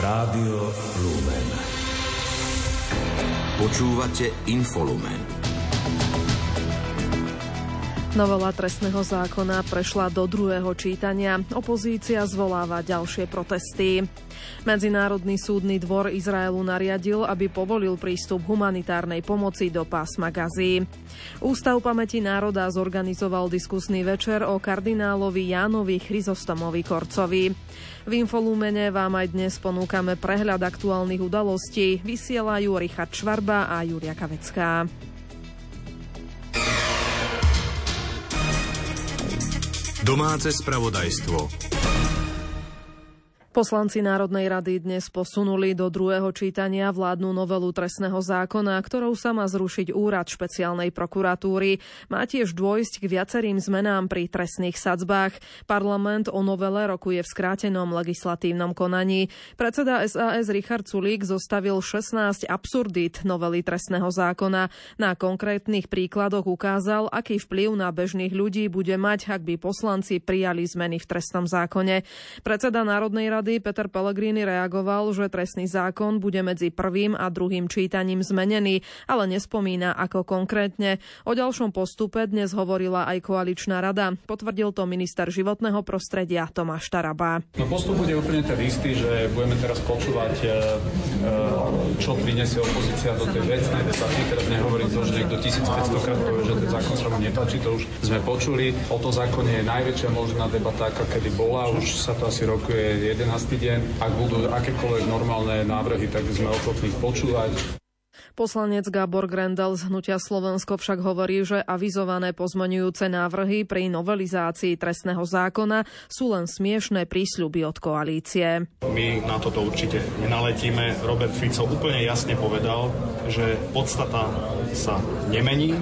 Rádio Lumen. Počúvate Infolumen. Novela trestného zákona prešla do druhého čítania. Opozícia zvoláva ďalšie protesty. Medzinárodný súdny dvor Izraelu nariadil, aby povolil prístup humanitárnej pomoci do pásma Gazy. Ústav pamäti národa zorganizoval diskusný večer o kardinálovi Jánovi Chryzostomovi Korcovi. V Infolúmene vám aj dnes ponúkame prehľad aktuálnych udalostí. Vysielajú Richard Švarba a Julia Kavecká. Domáce spravodajstvo. Poslanci Národnej rady dnes posunuli do druhého čítania vládnu novelu trestného zákona, ktorou sa má zrušiť úrad špeciálnej prokuratúry. Má tiež dôjsť k viacerým zmenám pri trestných sadzbách. Parlament o novele rokuje v skrátenom legislatívnom konaní. Predseda SAS Richard Sulík zostavil 16 absurdít novely trestného zákona. Na konkrétnych príkladoch ukázal, aký vplyv na bežných ľudí bude mať, ak by poslanci prijali zmeny v trestnom zákone. Predseda Národnej rady rady Peter Pellegrini reagoval, že trestný zákon bude medzi prvým a druhým čítaním zmenený, ale nespomína ako konkrétne. O ďalšom postupe dnes hovorila aj koaličná rada. Potvrdil to minister životného prostredia Tomáš Taraba. No postup bude úplne ten istý, že budeme teraz počúvať, e, e, čo prinesie opozícia do tej vecnej debaty. Teraz nehovorím to, že niekto 1500 krát povie, že ten zákon sa mu nepáči, to už sme počuli. O to zákone je najväčšia možná debata, aká kedy bola. Už sa to asi rokuje 11 11. deň. Ak budú akékoľvek normálne návrhy, tak sme ochotní počúvať. Poslanec Gábor Grendel z Hnutia Slovensko však hovorí, že avizované pozmenujúce návrhy pri novelizácii trestného zákona sú len smiešné prísľuby od koalície. My na toto určite nenaletíme. Robert Fico úplne jasne povedal, že podstata sa nemení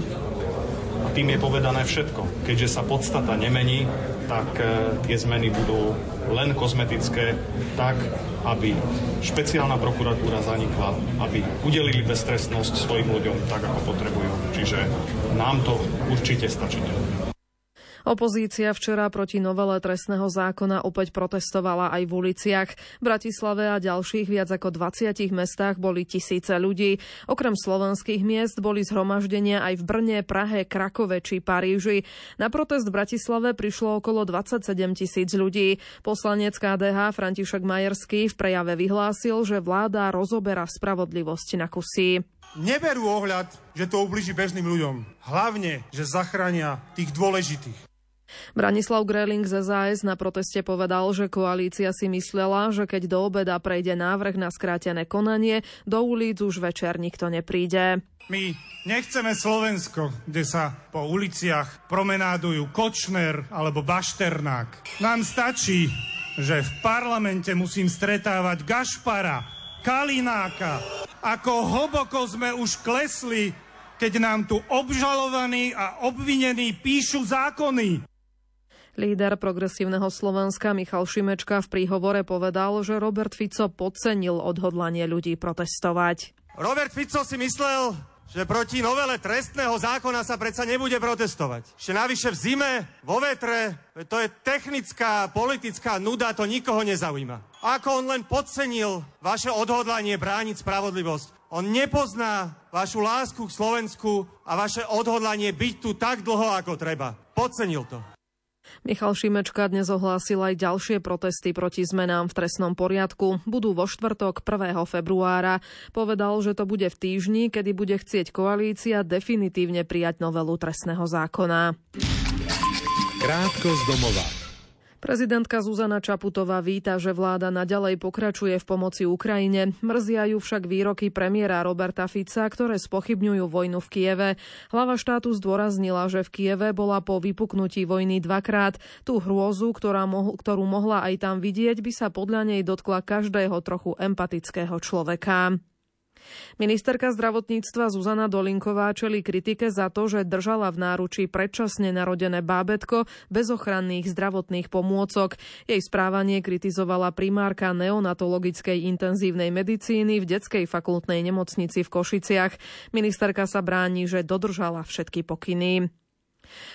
tým je povedané všetko. Keďže sa podstata nemení, tak e, tie zmeny budú len kozmetické, tak, aby špeciálna prokuratúra zanikla, aby udelili beztrestnosť svojim ľuďom tak, ako potrebujú. Čiže nám to určite stačí. Opozícia včera proti novele trestného zákona opäť protestovala aj v uliciach. V Bratislave a ďalších viac ako 20 mestách boli tisíce ľudí. Okrem slovenských miest boli zhromaždenia aj v Brne, Prahe, Krakove či Paríži. Na protest v Bratislave prišlo okolo 27 tisíc ľudí. Poslanec KDH František Majerský v prejave vyhlásil, že vláda rozoberá spravodlivosť na kusy. Neberú ohľad, že to ubliží bežným ľuďom. Hlavne, že zachránia tých dôležitých. Branislav Greling z SAS na proteste povedal, že koalícia si myslela, že keď do obeda prejde návrh na skrátené konanie, do ulic už večer nikto nepríde. My nechceme Slovensko, kde sa po uliciach promenádujú Kočner alebo Bašternák. Nám stačí, že v parlamente musím stretávať Gašpara, Kalináka. Ako hlboko sme už klesli, keď nám tu obžalovaní a obvinení píšu zákony. Líder progresívneho Slovenska Michal Šimečka v príhovore povedal, že Robert Fico podcenil odhodlanie ľudí protestovať. Robert Fico si myslel, že proti novele trestného zákona sa predsa nebude protestovať. Ešte navyše v zime, vo vetre, to je technická, politická nuda, to nikoho nezaujíma. Ako on len podcenil vaše odhodlanie brániť spravodlivosť. On nepozná vašu lásku k Slovensku a vaše odhodlanie byť tu tak dlho, ako treba. Podcenil to. Michal Šimečka dnes ohlásil aj ďalšie protesty proti zmenám v trestnom poriadku. Budú vo štvrtok 1. februára. Povedal, že to bude v týždni, kedy bude chcieť koalícia definitívne prijať novelu trestného zákona. Krátko z domova. Prezidentka Zuzana Čaputová víta, že vláda naďalej pokračuje v pomoci Ukrajine. Mrzia ju však výroky premiéra Roberta Fica, ktoré spochybňujú vojnu v Kieve. Hlava štátu zdôraznila, že v Kieve bola po vypuknutí vojny dvakrát. Tú hrôzu, ktorá mo- ktorú mohla aj tam vidieť, by sa podľa nej dotkla každého trochu empatického človeka. Ministerka zdravotníctva Zuzana Dolinková čeli kritike za to, že držala v náručí predčasne narodené bábetko bez ochranných zdravotných pomôcok. Jej správanie kritizovala primárka neonatologickej intenzívnej medicíny v detskej fakultnej nemocnici v Košiciach. Ministerka sa bráni, že dodržala všetky pokyny.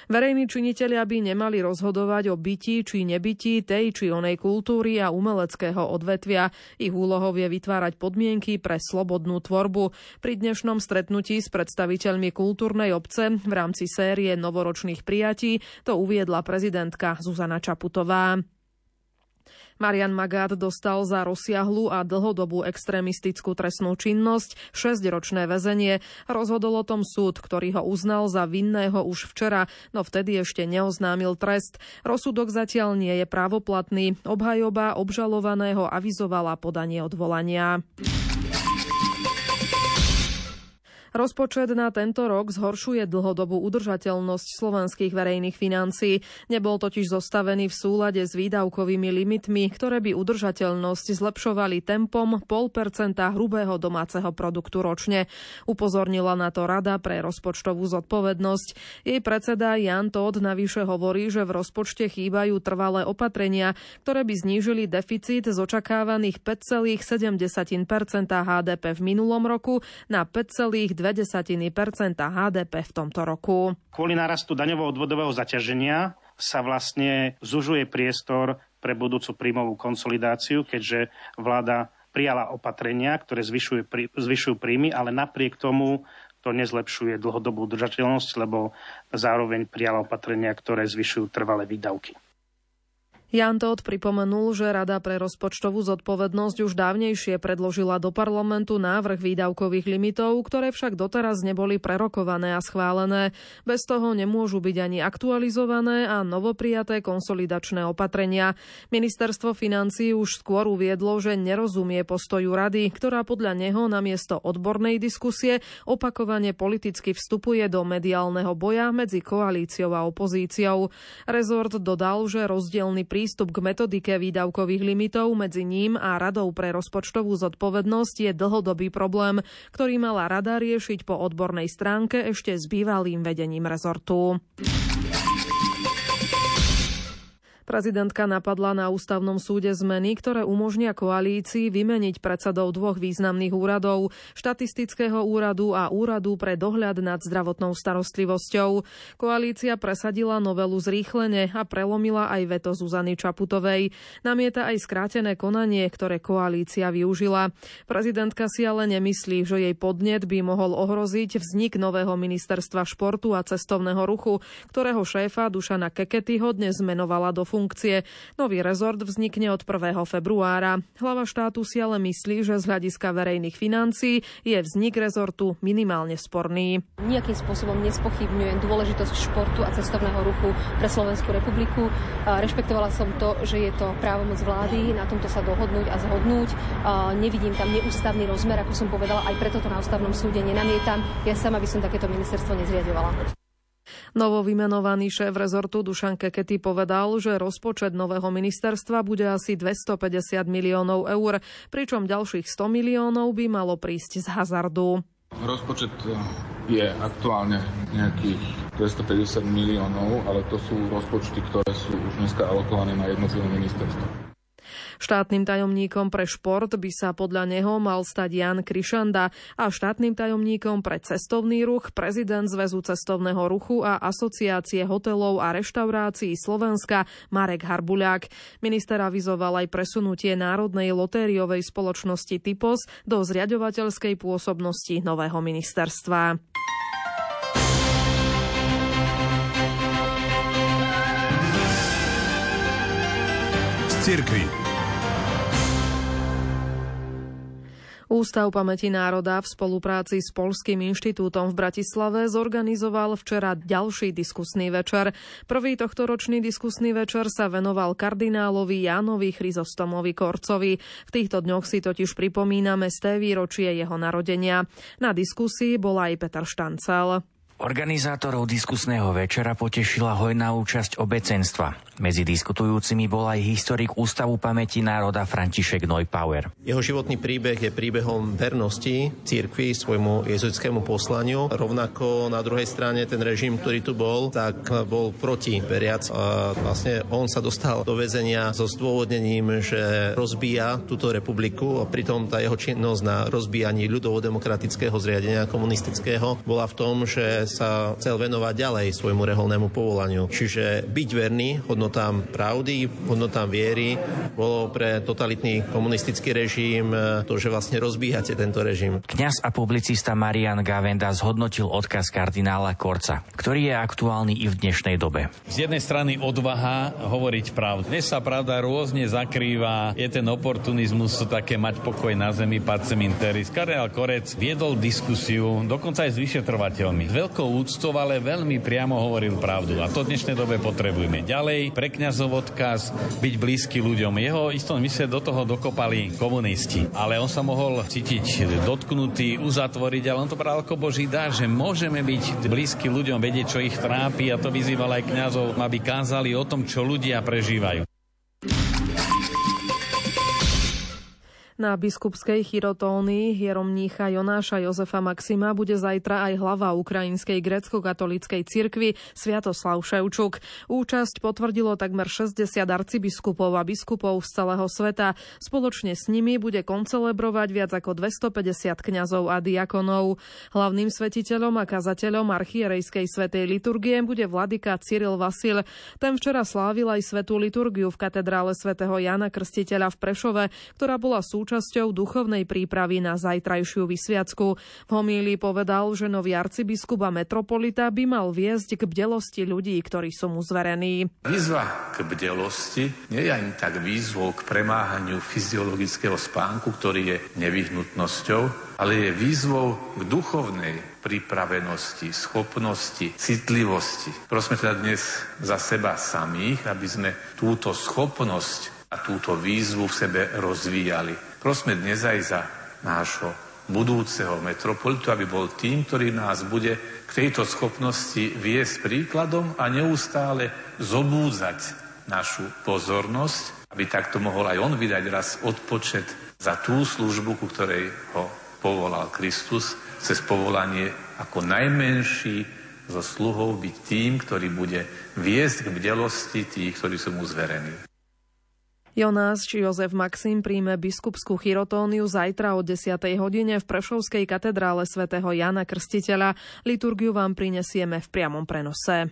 Verejní činitelia by nemali rozhodovať o byti či nebyti tej či onej kultúry a umeleckého odvetvia. Ich úlohou je vytvárať podmienky pre slobodnú tvorbu. Pri dnešnom stretnutí s predstaviteľmi kultúrnej obce v rámci série novoročných prijatí to uviedla prezidentka Zuzana Čaputová. Marian Magát dostal za rozsiahlu a dlhodobú extrémistickú trestnú činnosť 6-ročné väzenie. Rozhodol o tom súd, ktorý ho uznal za vinného už včera, no vtedy ešte neoznámil trest. Rozsudok zatiaľ nie je právoplatný. Obhajoba obžalovaného avizovala podanie odvolania. Rozpočet na tento rok zhoršuje dlhodobú udržateľnosť slovenských verejných financií. Nebol totiž zostavený v súlade s výdavkovými limitmi, ktoré by udržateľnosť zlepšovali tempom 0,5% hrubého domáceho produktu ročne. Upozornila na to Rada pre rozpočtovú zodpovednosť. Jej predseda Jan Todd navyše hovorí, že v rozpočte chýbajú trvalé opatrenia, ktoré by znížili deficit z očakávaných 5,7% HDP v minulom roku na 5, HDP v tomto roku. Kvôli nárastu daňovo-odvodového zaťaženia sa vlastne zužuje priestor pre budúcu príjmovú konsolidáciu, keďže vláda prijala opatrenia, ktoré zvyšujú, zvyšujú príjmy, ale napriek tomu to nezlepšuje dlhodobú udržateľnosť, lebo zároveň prijala opatrenia, ktoré zvyšujú trvalé výdavky. Jan Todt pripomenul, že Rada pre rozpočtovú zodpovednosť už dávnejšie predložila do parlamentu návrh výdavkových limitov, ktoré však doteraz neboli prerokované a schválené. Bez toho nemôžu byť ani aktualizované a novoprijaté konsolidačné opatrenia. Ministerstvo financí už skôr uviedlo, že nerozumie postoju rady, ktorá podľa neho namiesto odbornej diskusie opakovane politicky vstupuje do mediálneho boja medzi koalíciou a opozíciou. Rezort dodal, že rozdielny prístup prístup k metodike výdavkových limitov medzi ním a Radou pre rozpočtovú zodpovednosť je dlhodobý problém, ktorý mala rada riešiť po odbornej stránke ešte s bývalým vedením rezortu. Prezidentka napadla na ústavnom súde zmeny, ktoré umožnia koalícii vymeniť predsedov dvoch významných úradov, štatistického úradu a úradu pre dohľad nad zdravotnou starostlivosťou. Koalícia presadila novelu zrýchlene a prelomila aj veto Zuzany Čaputovej. Namieta aj skrátené konanie, ktoré koalícia využila. Prezidentka si ale nemyslí, že jej podnet by mohol ohroziť vznik nového ministerstva športu a cestovného ruchu, ktorého šéfa Dušana Keketyho dnes zmenovala do funkcie. Nový rezort vznikne od 1. februára. Hlava štátu si ale myslí, že z hľadiska verejných financií je vznik rezortu minimálne sporný. Nijakým spôsobom nespochybňujem dôležitosť športu a cestovného ruchu pre Slovenskú republiku. Rešpektovala som to, že je to právomoc vlády na tomto sa dohodnúť a zhodnúť. Nevidím tam neústavný rozmer, ako som povedala, aj preto to na ústavnom súde nenamietam. Ja sama by som takéto ministerstvo nezriadovala. Novo vymenovaný šéf rezortu Dušan Kekety povedal, že rozpočet nového ministerstva bude asi 250 miliónov eur, pričom ďalších 100 miliónov by malo prísť z hazardu. Rozpočet eh, je aktuálne nejakých 250 miliónov, ale to sú rozpočty, ktoré sú už dneska alokované na jednotlivé ministerstvo. Štátnym tajomníkom pre šport by sa podľa neho mal stať Jan Krišanda a štátnym tajomníkom pre cestovný ruch prezident Zväzu cestovného ruchu a Asociácie hotelov a reštaurácií Slovenska Marek Harbuľák. Minister avizoval aj presunutie Národnej lotériovej spoločnosti Typos do zriadovateľskej pôsobnosti nového ministerstva. cirkvi. Ústav pamäti národa v spolupráci s Polským inštitútom v Bratislave zorganizoval včera ďalší diskusný večer. Prvý tohtoročný diskusný večer sa venoval kardinálovi Jánovi Chryzostomovi Korcovi. V týchto dňoch si totiž pripomíname sté výročie jeho narodenia. Na diskusii bol aj Peter Štancel. Organizátorov diskusného večera potešila hojná účasť obecenstva. Medzi diskutujúcimi bol aj historik Ústavu pamäti národa František Neupauer. Jeho životný príbeh je príbehom vernosti cirkvi svojmu jezuitskému poslaniu. Rovnako na druhej strane ten režim, ktorý tu bol, tak bol proti veriac. A vlastne on sa dostal do väzenia so zdôvodnením, že rozbíja túto republiku a pritom tá jeho činnosť na rozbíjaní ľudovo-demokratického zriadenia komunistického bola v tom, že sa chcel venovať ďalej svojmu reholnému povolaniu. Čiže byť verný hodnotám pravdy, hodnotám viery, bolo pre totalitný komunistický režim to, že vlastne rozbíhate tento režim. Kňaz a publicista Marian Gavenda zhodnotil odkaz kardinála Korca, ktorý je aktuálny i v dnešnej dobe. Z jednej strany odvaha hovoriť pravdu. Dnes sa pravda rôzne zakrýva, je ten oportunizmus, to také mať pokoj na zemi, pacem interis. Kardinál Korec viedol diskusiu, dokonca aj s vyšetrovateľmi. S veľkou úctou, ale veľmi priamo hovoril pravdu. A to v dnešnej dobe potrebujeme. Ďalej, pre kňazov odkaz byť blízky ľuďom. Jeho istom mysle do toho dokopali komunisti. Ale on sa mohol cítiť dotknutý, uzatvoriť, ale on to bral ako Boží dar, že môžeme byť blízky ľuďom, vedieť, čo ich trápi a to vyzýval aj kňazov, aby kázali o tom, čo ľudia prežívajú. Na biskupskej chirotónii hieromnícha Jonáša Jozefa Maxima bude zajtra aj hlava ukrajinskej grecko-katolíckej cirkvi Sviatoslav Ševčuk. Účasť potvrdilo takmer 60 arcibiskupov a biskupov z celého sveta. Spoločne s nimi bude koncelebrovať viac ako 250 kňazov a diakonov. Hlavným svetiteľom a kazateľom archierejskej svetej liturgie bude vladyka Cyril Vasil. Ten včera slávil aj svetú liturgiu v katedrále svätého Jana Krstiteľa v Prešove, ktorá bola sú súčasťou duchovnej prípravy na zajtrajšiu vysviacku. V homílii povedal, že nový arcibiskup a metropolita by mal viesť k bdelosti ľudí, ktorí sú mu zverení. Výzva k bdelosti nie je ani tak výzvou k premáhaniu fyziologického spánku, ktorý je nevyhnutnosťou, ale je výzvou k duchovnej pripravenosti, schopnosti, citlivosti. Prosme teda dnes za seba samých, aby sme túto schopnosť a túto výzvu v sebe rozvíjali. Prosme dnes aj za nášho budúceho metropolitu, aby bol tým, ktorý nás bude k tejto schopnosti viesť príkladom a neustále zobúdzať našu pozornosť, aby takto mohol aj on vydať raz odpočet za tú službu, ku ktorej ho povolal Kristus, cez povolanie ako najmenší zo sluhov byť tým, ktorý bude viesť k bdelosti tých, ktorí sú mu zverení. Jonás či Jozef Maxim príjme biskupskú chirotóniu zajtra o 10. hodine v Prešovskej katedrále svätého Jana Krstiteľa. Liturgiu vám prinesieme v priamom prenose.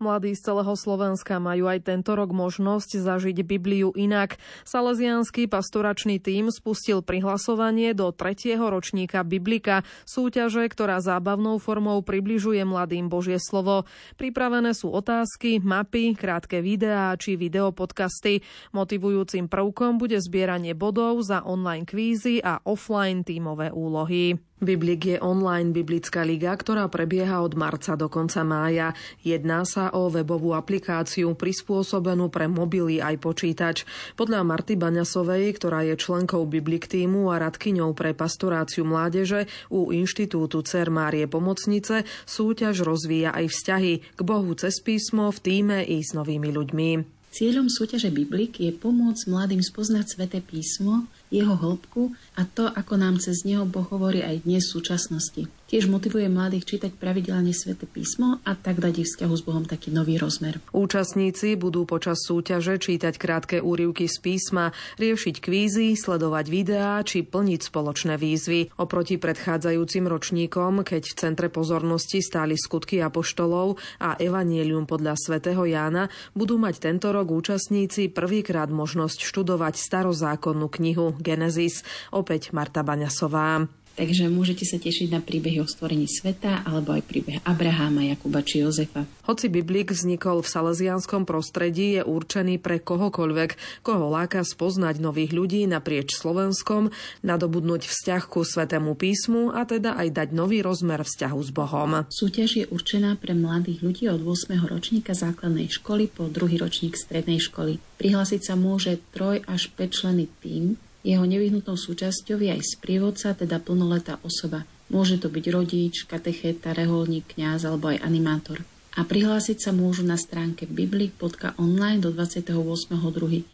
Mladí z celého Slovenska majú aj tento rok možnosť zažiť Bibliu inak. Salesianský pastoračný tím spustil prihlasovanie do tretieho ročníka Biblika, súťaže, ktorá zábavnou formou približuje mladým Božie slovo. Pripravené sú otázky, mapy, krátke videá či videopodcasty. Motivujúcim prvkom bude zbieranie bodov za online kvízy a offline tímové úlohy. Biblik je online biblická liga, ktorá prebieha od marca do konca mája. Jedná sa o webovú aplikáciu prispôsobenú pre mobily aj počítač. Podľa Marty Baňasovej, ktorá je členkou Biblik týmu a radkyňou pre pastoráciu mládeže u Inštitútu Cer Márie Pomocnice, súťaž rozvíja aj vzťahy k Bohu cez písmo v týme i s novými ľuďmi. Cieľom súťaže Biblik je pomôcť mladým spoznať sväté písmo, jeho hĺbku a to, ako nám cez neho Boh hovorí aj dnes v súčasnosti. Tiež motivuje mladých čítať pravidelne sväté písmo a tak dať ich vzťahu s Bohom taký nový rozmer. Účastníci budú počas súťaže čítať krátke úrivky z písma, riešiť kvízy, sledovať videá či plniť spoločné výzvy. Oproti predchádzajúcim ročníkom, keď v centre pozornosti stáli skutky apoštolov a evanielium podľa svätého Jána, budú mať tento rok účastníci prvýkrát možnosť študovať starozákonnú knihu Genesis. Opäť Marta Baňasová. Takže môžete sa tešiť na príbehy o stvorení sveta alebo aj príbeh Abraháma, Jakuba či Jozefa. Hoci Biblík vznikol v salesianskom prostredí, je určený pre kohokoľvek, koho láka spoznať nových ľudí naprieč Slovenskom, nadobudnúť vzťah ku Svetému písmu a teda aj dať nový rozmer vzťahu s Bohom. Súťaž je určená pre mladých ľudí od 8. ročníka základnej školy po druhý ročník strednej školy. Prihlásiť sa môže 3 až 5 členy tým, jeho nevyhnutnou súčasťou je aj sprievodca, teda plnoletá osoba. Môže to byť rodič, katechéta, reholník, kňaz alebo aj animátor. A prihlásiť sa môžu na stránke biblik.online do 28.2.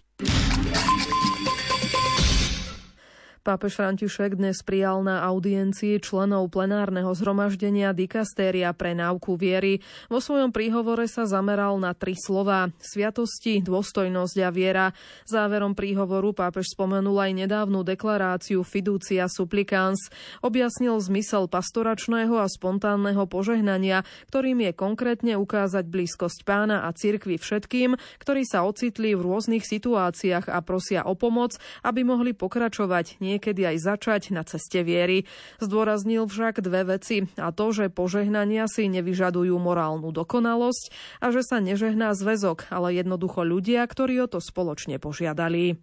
Pápež František dnes prijal na audiencii členov plenárneho zhromaždenia Dikastéria pre náuku viery. Vo svojom príhovore sa zameral na tri slova. Sviatosti, dôstojnosť a viera. Záverom príhovoru pápež spomenul aj nedávnu deklaráciu Fiducia Supplicans. Objasnil zmysel pastoračného a spontánneho požehnania, ktorým je konkrétne ukázať blízkosť pána a cirkvi všetkým, ktorí sa ocitli v rôznych situáciách a prosia o pomoc, aby mohli pokračovať nie niekedy aj začať na ceste viery. Zdôraznil však dve veci a to, že požehnania si nevyžadujú morálnu dokonalosť a že sa nežehná zväzok, ale jednoducho ľudia, ktorí o to spoločne požiadali.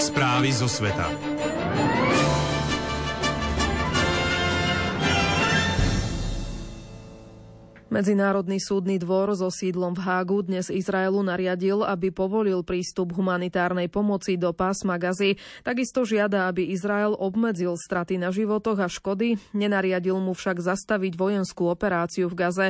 Správy zo sveta. Medzinárodný súdny dvor so sídlom v Hágu dnes Izraelu nariadil, aby povolil prístup humanitárnej pomoci do pásma Gazy. Takisto žiada, aby Izrael obmedzil straty na životoch a škody. Nenariadil mu však zastaviť vojenskú operáciu v Gaze.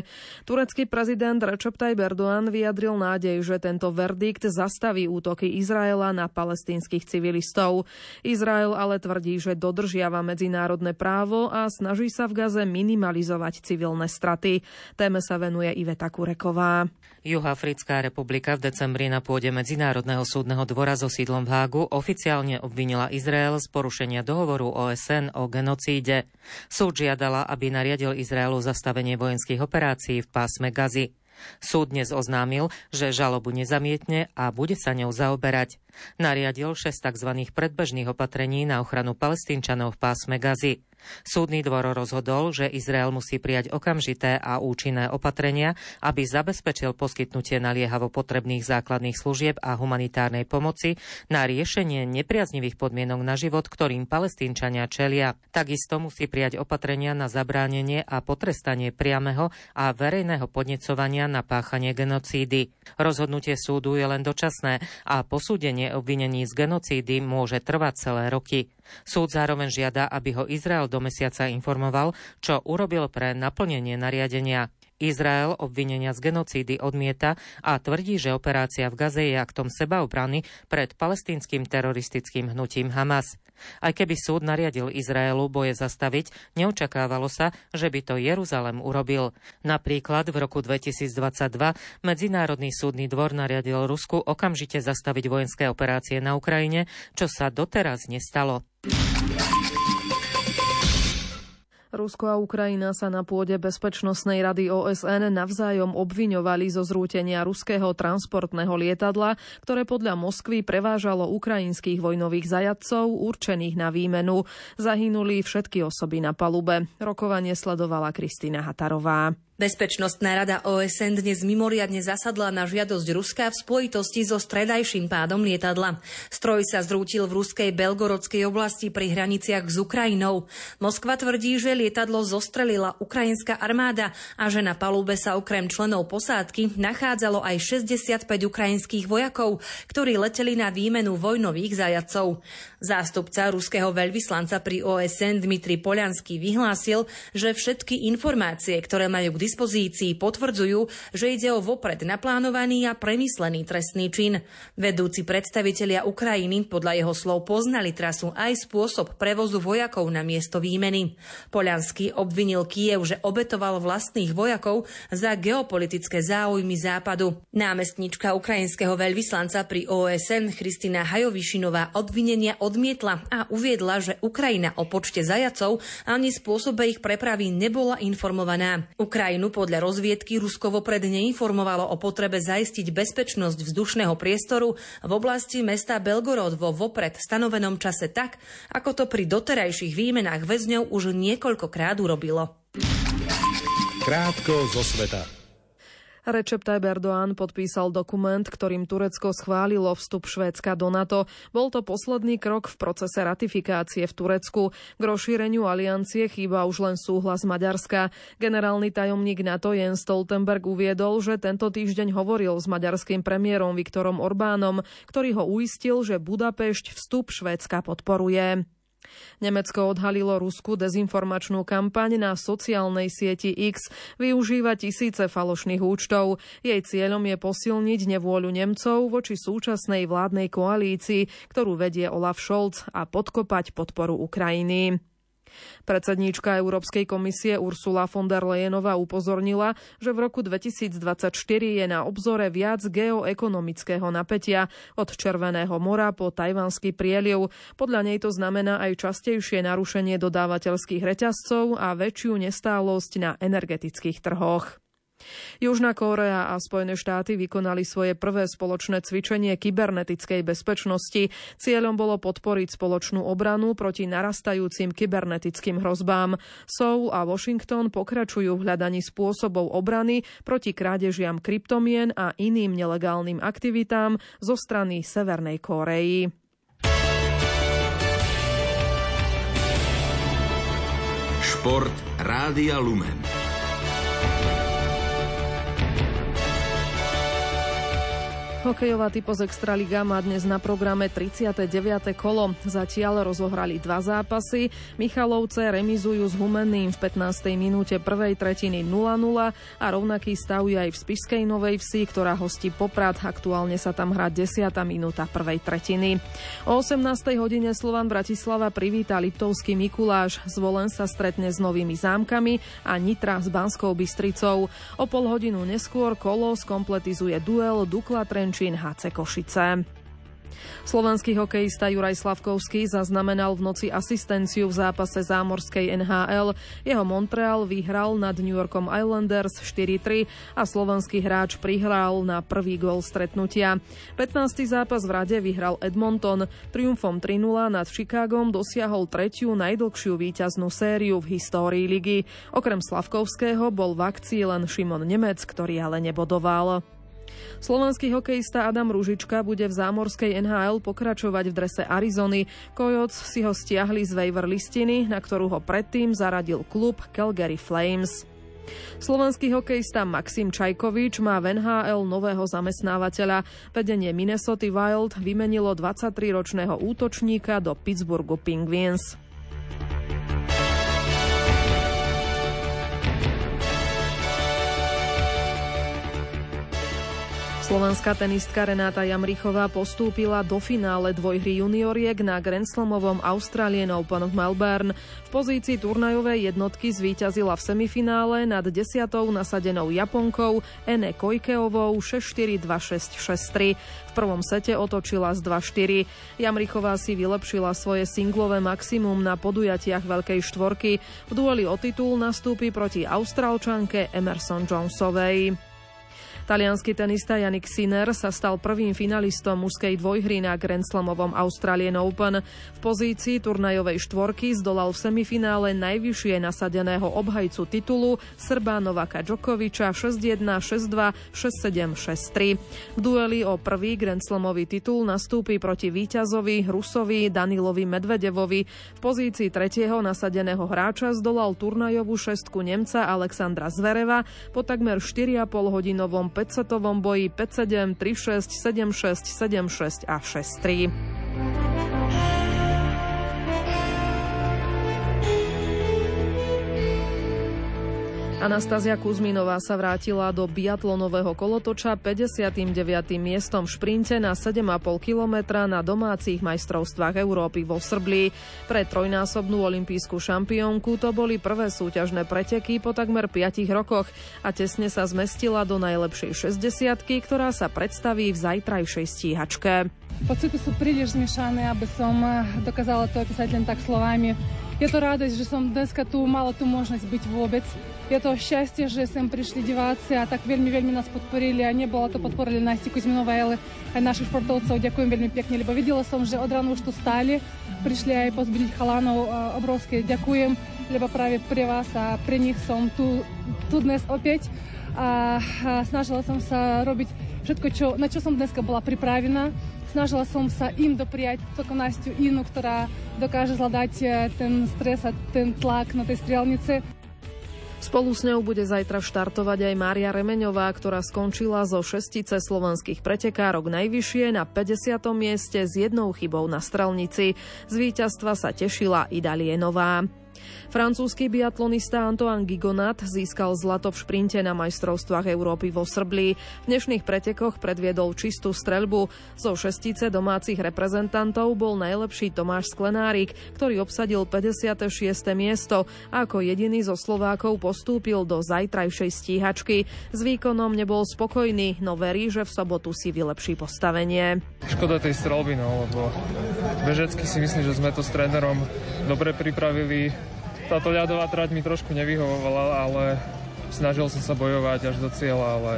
Turecký prezident Recep Tayyip Erdoğan vyjadril nádej, že tento verdikt zastaví útoky Izraela na palestínskych civilistov. Izrael ale tvrdí, že dodržiava medzinárodné právo a snaží sa v Gaze minimalizovať civilné straty. Téme sa venuje Iveta Kureková. Juhoafrická republika v decembri na pôde Medzinárodného súdneho dvora so sídlom v Hágu oficiálne obvinila Izrael z porušenia dohovoru OSN o genocíde. Súd žiadala, aby nariadil Izraelu zastavenie vojenských operácií v pásme Gazy. Súd dnes oznámil, že žalobu nezamietne a bude sa ňou zaoberať. Nariadil 6 tzv. predbežných opatrení na ochranu palestínčanov v pásme Gazy. Súdny dvor rozhodol, že Izrael musí prijať okamžité a účinné opatrenia, aby zabezpečil poskytnutie naliehavo potrebných základných služieb a humanitárnej pomoci na riešenie nepriaznivých podmienok na život, ktorým palestínčania čelia. Takisto musí prijať opatrenia na zabránenie a potrestanie priameho a verejného podnecovania na páchanie genocídy. Rozhodnutie súdu je len dočasné a posúdenie obvinení z genocídy môže trvať celé roky. Súd zároveň žiada, aby ho Izrael do mesiaca informoval, čo urobil pre naplnenie nariadenia. Izrael obvinenia z genocídy odmieta a tvrdí, že operácia v Gaze je aktom sebaobrany pred palestínskym teroristickým hnutím Hamas. Aj keby súd nariadil Izraelu boje zastaviť, neočakávalo sa, že by to Jeruzalem urobil. Napríklad v roku 2022 Medzinárodný súdny dvor nariadil Rusku okamžite zastaviť vojenské operácie na Ukrajine, čo sa doteraz nestalo. Rusko a Ukrajina sa na pôde Bezpečnostnej rady OSN navzájom obviňovali zo zrútenia ruského transportného lietadla, ktoré podľa Moskvy prevážalo ukrajinských vojnových zajadcov určených na výmenu. Zahynuli všetky osoby na palube. Rokovanie sledovala Kristýna Hatarová. Bezpečnostná rada OSN dnes mimoriadne zasadla na žiadosť Ruska v spojitosti so stredajším pádom lietadla. Stroj sa zrútil v ruskej Belgorodskej oblasti pri hraniciach s Ukrajinou. Moskva tvrdí, že lietadlo zostrelila ukrajinská armáda a že na palube sa okrem členov posádky nachádzalo aj 65 ukrajinských vojakov, ktorí leteli na výmenu vojnových zajacov. Zástupca ruského veľvyslanca pri OSN Dmitri Poliansky vyhlásil, že všetky informácie, ktoré majú k dispozícii potvrdzujú, že ide o vopred naplánovaný a premyslený trestný čin. Vedúci predstavitelia Ukrajiny podľa jeho slov poznali trasu aj spôsob prevozu vojakov na miesto výmeny. Poliansky obvinil Kiev, že obetoval vlastných vojakov za geopolitické záujmy západu. Námestnička ukrajinského veľvyslanca pri OSN Kristina Hajovišinová obvinenia odmietla a uviedla, že Ukrajina o počte zajacov ani spôsobe ich prepravy nebola informovaná. Ukrajina Ukrajinu podľa rozviedky Rusko vopred neinformovalo o potrebe zaistiť bezpečnosť vzdušného priestoru v oblasti mesta Belgorod vo vopred stanovenom čase tak, ako to pri doterajších výmenách väzňov už niekoľkokrát urobilo. Krátko zo sveta. Recep Tayyip Erdoğan podpísal dokument, ktorým Turecko schválilo vstup Švédska do NATO. Bol to posledný krok v procese ratifikácie v Turecku. K rozšíreniu aliancie chýba už len súhlas Maďarska. Generálny tajomník NATO Jens Stoltenberg uviedol, že tento týždeň hovoril s maďarským premiérom Viktorom Orbánom, ktorý ho uistil, že Budapešť vstup Švédska podporuje. Nemecko odhalilo ruskú dezinformačnú kampaň na sociálnej sieti X, využíva tisíce falošných účtov. Jej cieľom je posilniť nevôľu Nemcov voči súčasnej vládnej koalícii, ktorú vedie Olaf Scholz a podkopať podporu Ukrajiny. Predsedníčka Európskej komisie Ursula von der Leyenová upozornila, že v roku 2024 je na obzore viac geoekonomického napätia od Červeného mora po Tajvanský prieliv. Podľa nej to znamená aj častejšie narušenie dodávateľských reťazcov a väčšiu nestálosť na energetických trhoch. Južná Kórea a Spojené štáty vykonali svoje prvé spoločné cvičenie kybernetickej bezpečnosti. Cieľom bolo podporiť spoločnú obranu proti narastajúcim kybernetickým hrozbám. Seoul a Washington pokračujú v hľadaní spôsobov obrany proti krádežiam kryptomien a iným nelegálnym aktivitám zo strany Severnej Kórei. Šport Rádia Lumen. Hokejová typo z Extraliga má dnes na programe 39. kolo. Zatiaľ rozohrali dva zápasy. Michalovce remizujú s Humenným v 15. minúte prvej tretiny 0-0 a rovnaký stav je aj v Spišskej Novej Vsi, ktorá hostí Poprad. Aktuálne sa tam hrá 10. minúta prvej tretiny. O 18. hodine Slovan Bratislava privíta Liptovský Mikuláš. Zvolen sa stretne s novými zámkami a Nitra s Banskou Bystricou. O pol hodinu neskôr kolo skompletizuje duel Dukla Tren Trenčín HC Košice. Slovenský hokejista Juraj Slavkovský zaznamenal v noci asistenciu v zápase zámorskej NHL. Jeho Montreal vyhral nad New Yorkom Islanders 4-3 a slovenský hráč prihral na prvý gol stretnutia. 15. zápas v rade vyhral Edmonton. Triumfom 3-0 nad Chicagom dosiahol tretiu najdlhšiu víťaznú sériu v histórii ligy. Okrem Slavkovského bol v akcii len Šimon Nemec, ktorý ale nebodoval. Slovenský hokejista Adam Ružička bude v zámorskej NHL pokračovať v drese Arizony. Kojoc si ho stiahli z waiver listiny, na ktorú ho predtým zaradil klub Calgary Flames. Slovenský hokejista Maxim Čajkovič má v NHL nového zamestnávateľa. Vedenie Minnesota Wild vymenilo 23-ročného útočníka do Pittsburghu Penguins. Slovenská tenistka Renáta Jamrichová postúpila do finále dvojhry junioriek na Grand Slamovom Australian Open v Melbourne. V pozícii turnajovej jednotky zvíťazila v semifinále nad desiatou nasadenou Japonkou Ene Kojkeovou 6-4-2-6-6-3. V prvom sete otočila z 2-4. Jamrichová si vylepšila svoje singlové maximum na podujatiach Veľkej štvorky. V dueli o titul nastúpi proti Austrálčanke Emerson Jonesovej. Talianský tenista Janik Sinner sa stal prvým finalistom mužskej dvojhry na Grand Slamovom Australian Open. V pozícii turnajovej štvorky zdolal v semifinále najvyššie nasadeného obhajcu titulu Srba Novaka Djokoviča 6-1, 6-2, 6-7, 6-3. V dueli o prvý Grand Slamový titul nastúpi proti víťazovi Rusovi Danilovi Medvedevovi. V pozícii tretieho nasadeného hráča zdolal turnajovú šestku Nemca Alexandra Zvereva po takmer 4,5 hodinovom 5-setovom boji 5-7, 3-6, 7-6, 7-6 a 6-3. Anastázia Kuzminová sa vrátila do biatlonového kolotoča 59. miestom v šprinte na 7,5 kilometra na domácich majstrovstvách Európy vo Srbli. Pre trojnásobnú olimpijskú šampiónku to boli prvé súťažné preteky po takmer 5 rokoch a tesne sa zmestila do najlepšej 60 ktorá sa predstaví v zajtrajšej stíhačke. Pocity sú príliš zmiešané, aby som eh, dokázala to opísať len tak slovami. Je to radosť, že som dneska tu mala tú možnosť byť vôbec. Je to šťastie, že sem prišli diváci a tak veľmi, veľmi nás podporili a nebola to podpora len Nasti Kuzminovej, ale aj našich športovcov. Ďakujem veľmi pekne, lebo videla som, že od rána už tu stali, prišli aj pozbudiť chalanov eh, Obrovské. Ďakujem, lebo práve pre vás a pre nich som tu, tu dnes opäť a, snažila som sa robiť všetko, čo, na čo som dneska bola pripravená. Snažila som sa im dopriať takú Nastiu inú, ktorá dokáže zvládať ten stres a ten tlak na tej strelnice. Spolu s ňou bude zajtra štartovať aj Mária Remeňová, ktorá skončila zo šestice slovenských pretekárok najvyššie na 50. mieste s jednou chybou na strelnici. Z víťazstva sa tešila i Dalienová. Francúzsky biatlonista Antoine Gigonat získal zlato v šprinte na majstrovstvách Európy vo Srblí. V dnešných pretekoch predviedol čistú streľbu. Zo šestice domácich reprezentantov bol najlepší Tomáš Sklenárik, ktorý obsadil 56. miesto a ako jediný zo Slovákov postúpil do zajtrajšej stíhačky. S výkonom nebol spokojný, no verí, že v sobotu si vylepší postavenie. Škoda tej strelby, no, lebo bežecky si myslím, že sme to s trénerom dobre pripravili táto ľadová trať mi trošku nevyhovovala, ale snažil som sa bojovať až do cieľa, ale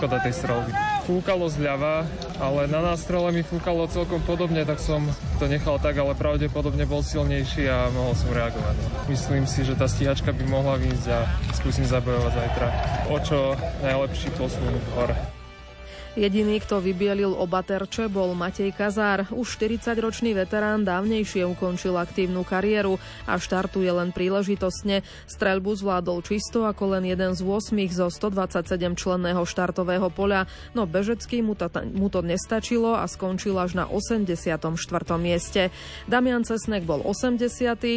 škoda tej strelby. Fúkalo zľava, ale na nástrele mi fúkalo celkom podobne, tak som to nechal tak, ale pravdepodobne bol silnejší a mohol som reagovať. Myslím si, že tá stíhačka by mohla výjsť a skúsim zabojovať zajtra. O čo najlepší posun hore. Jediný, kto vybielil oba terče, bol Matej Kazár. Už 40-ročný veterán dávnejšie ukončil aktívnu kariéru a štartuje len príležitostne. Streľbu zvládol čisto ako len jeden z 8 zo 127 členného štartového poľa, no Bežecký mu to, mu to nestačilo a skončil až na 84. mieste. Damian Cesnek bol 80.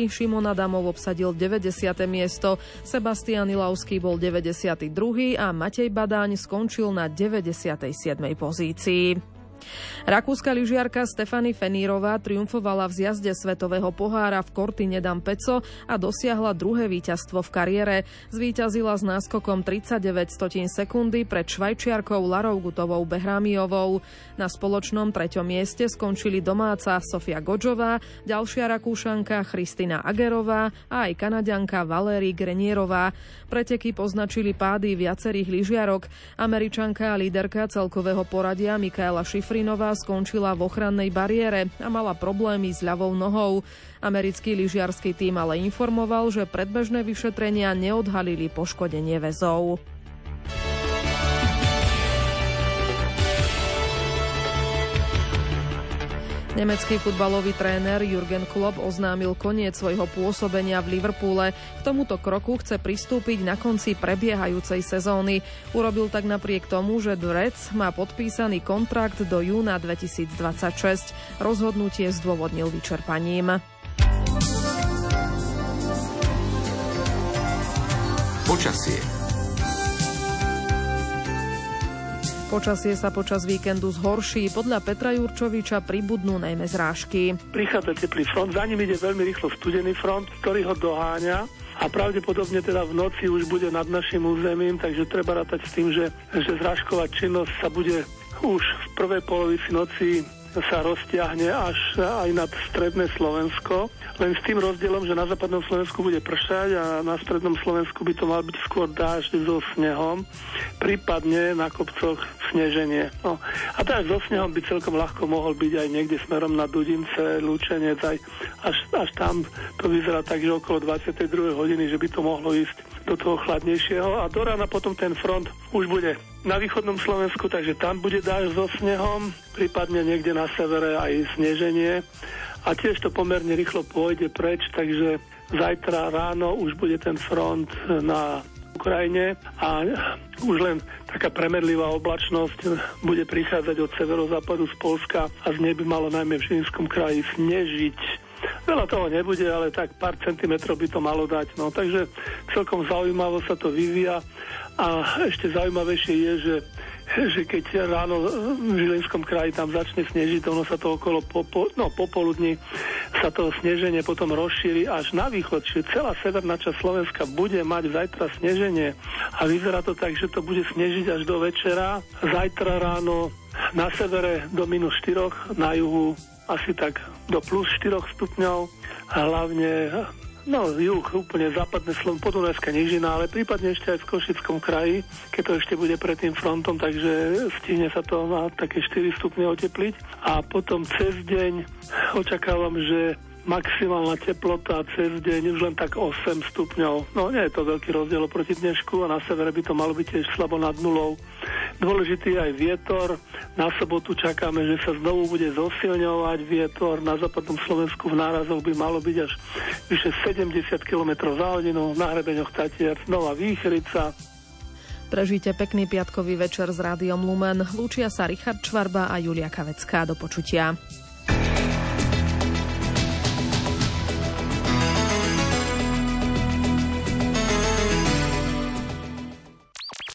Šimon Adamov obsadil 90. miesto, Sebastian Ilavský bol 92. a Matej Badáň skončil na 90. 7. pozícii. Rakúska lyžiarka Stefany Fenírová triumfovala v zjazde Svetového pohára v Cortine d'Ampezzo a dosiahla druhé víťazstvo v kariére. Zvíťazila s náskokom 39 stotín sekundy pred švajčiarkou Larou Gutovou Behrámiovou. Na spoločnom treťom mieste skončili domáca Sofia Godžová, ďalšia rakúšanka Christina Agerová a aj kanadianka Valéry Grenierová. Preteky poznačili pády viacerých lyžiarok. Američanka a líderka celkového poradia Mikaela Šifrinová skončila v ochrannej bariére a mala problémy s ľavou nohou. Americký lyžiarský tým ale informoval, že predbežné vyšetrenia neodhalili poškodenie väzov. Nemecký futbalový tréner Jurgen Klopp oznámil koniec svojho pôsobenia v Liverpoole. K tomuto kroku chce pristúpiť na konci prebiehajúcej sezóny. Urobil tak napriek tomu, že Dvrec má podpísaný kontrakt do júna 2026. Rozhodnutie zdôvodnil vyčerpaním. Počasie. Počasie sa počas víkendu zhorší. Podľa Petra Jurčoviča pribudnú najmä zrážky. Prichádza teplý front, za ním ide veľmi rýchlo studený front, ktorý ho doháňa a pravdepodobne teda v noci už bude nad našim územím, takže treba rátať s tým, že, že zrážková činnosť sa bude už v prvej polovici noci sa roztiahne až aj nad stredné Slovensko. Len s tým rozdielom, že na západnom Slovensku bude pršať a na strednom Slovensku by to mal byť skôr dážď so snehom, prípadne na kopcoch sneženie. No. A tak so snehom by celkom ľahko mohol byť aj niekde smerom na Dudince, Lúčenec, aj až, až tam to vyzerá tak, že okolo 22. hodiny, že by to mohlo ísť do toho chladnejšieho a do rána potom ten front už bude na východnom Slovensku, takže tam bude dáž so snehom, prípadne niekde na severe aj sneženie a tiež to pomerne rýchlo pôjde preč, takže zajtra ráno už bude ten front na Ukrajine a už len taká premedlivá oblačnosť bude prichádzať od severozápadu z Polska a z by malo najmä v Žilinskom kraji snežiť. Veľa toho nebude, ale tak pár centimetrov by to malo dať. No, takže celkom zaujímavo sa to vyvíja a ešte zaujímavejšie je, že že keď ráno v Žilinskom kraji tam začne snežiť, ono sa to okolo popo, no, popoludní sa to sneženie potom rozšíri až na východ, čiže celá severná časť Slovenska bude mať zajtra sneženie a vyzerá to tak, že to bude snežiť až do večera. Zajtra ráno na severe do minus 4, na juhu asi tak do plus 4 stupňov hlavne No, juh, úplne západné Slovensko, podunajská nížina, ale prípadne ešte aj v Košickom kraji, keď to ešte bude pred tým frontom, takže stihne sa to na také 4 stupne otepliť. A potom cez deň očakávam, že maximálna teplota cez deň už len tak 8 stupňov. No nie je to veľký rozdiel oproti dnešku a na severe by to malo byť tiež slabo nad nulou. Dôležitý aj vietor. Na sobotu čakáme, že sa znovu bude zosilňovať vietor. Na západnom Slovensku v nárazoch by malo byť až vyše 70 km za hodinu. Na hrebeňoch Tatier znova výchrica. Prežite pekný piatkový večer s rádiom Lumen. Lúčia sa Richard Čvarba a Julia Kavecká. Do počutia.